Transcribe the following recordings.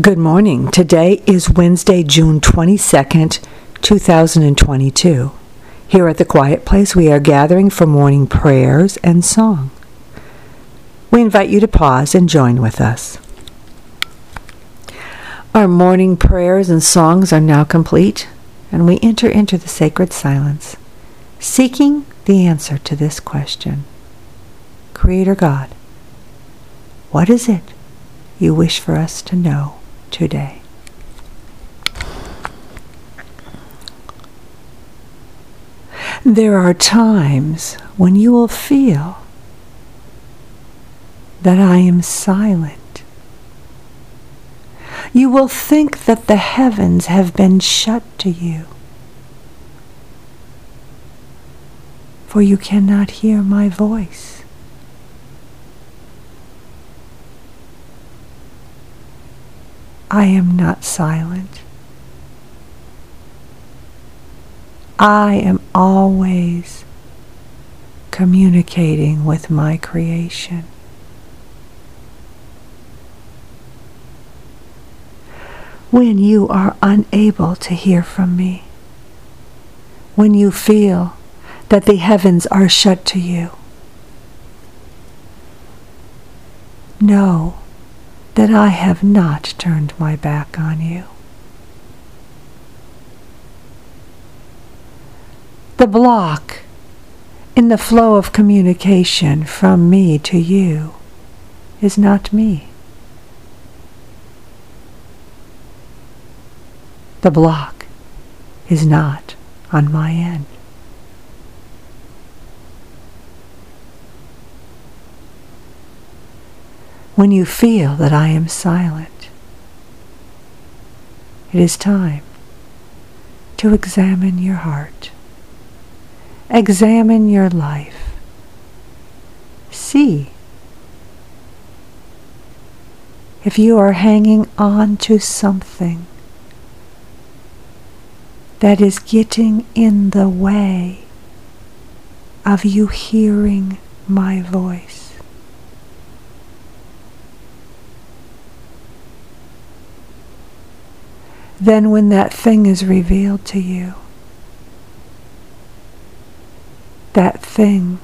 Good morning. Today is Wednesday, June 22nd, 2022. Here at the Quiet Place, we are gathering for morning prayers and song. We invite you to pause and join with us. Our morning prayers and songs are now complete, and we enter into the sacred silence, seeking the answer to this question Creator God, what is it you wish for us to know? Today. There are times when you will feel that I am silent. You will think that the heavens have been shut to you, for you cannot hear my voice. I am not silent. I am always communicating with my creation. When you are unable to hear from me, when you feel that the heavens are shut to you, know that I have not turned my back on you. The block in the flow of communication from me to you is not me. The block is not on my end. When you feel that I am silent. It is time to examine your heart. Examine your life. See if you are hanging on to something that is getting in the way of you hearing my voice. Then when that thing is revealed to you, that thing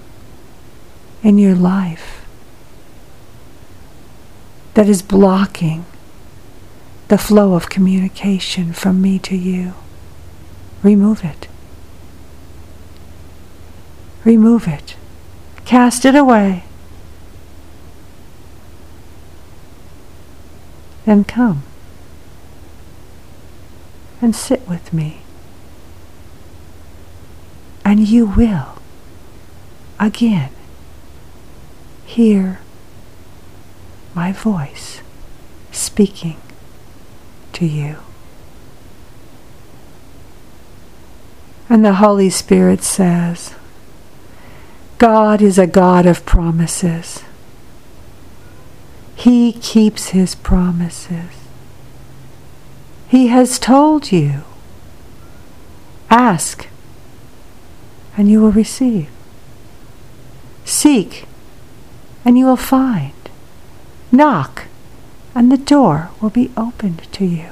in your life that is blocking the flow of communication from me to you, remove it. Remove it. Cast it away. Then come and sit with me. And you will again hear my voice speaking to you. And the Holy Spirit says, God is a God of promises. He keeps his promises. He has told you. Ask, and you will receive. Seek, and you will find. Knock, and the door will be opened to you.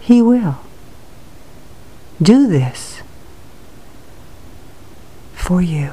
He will do this for you.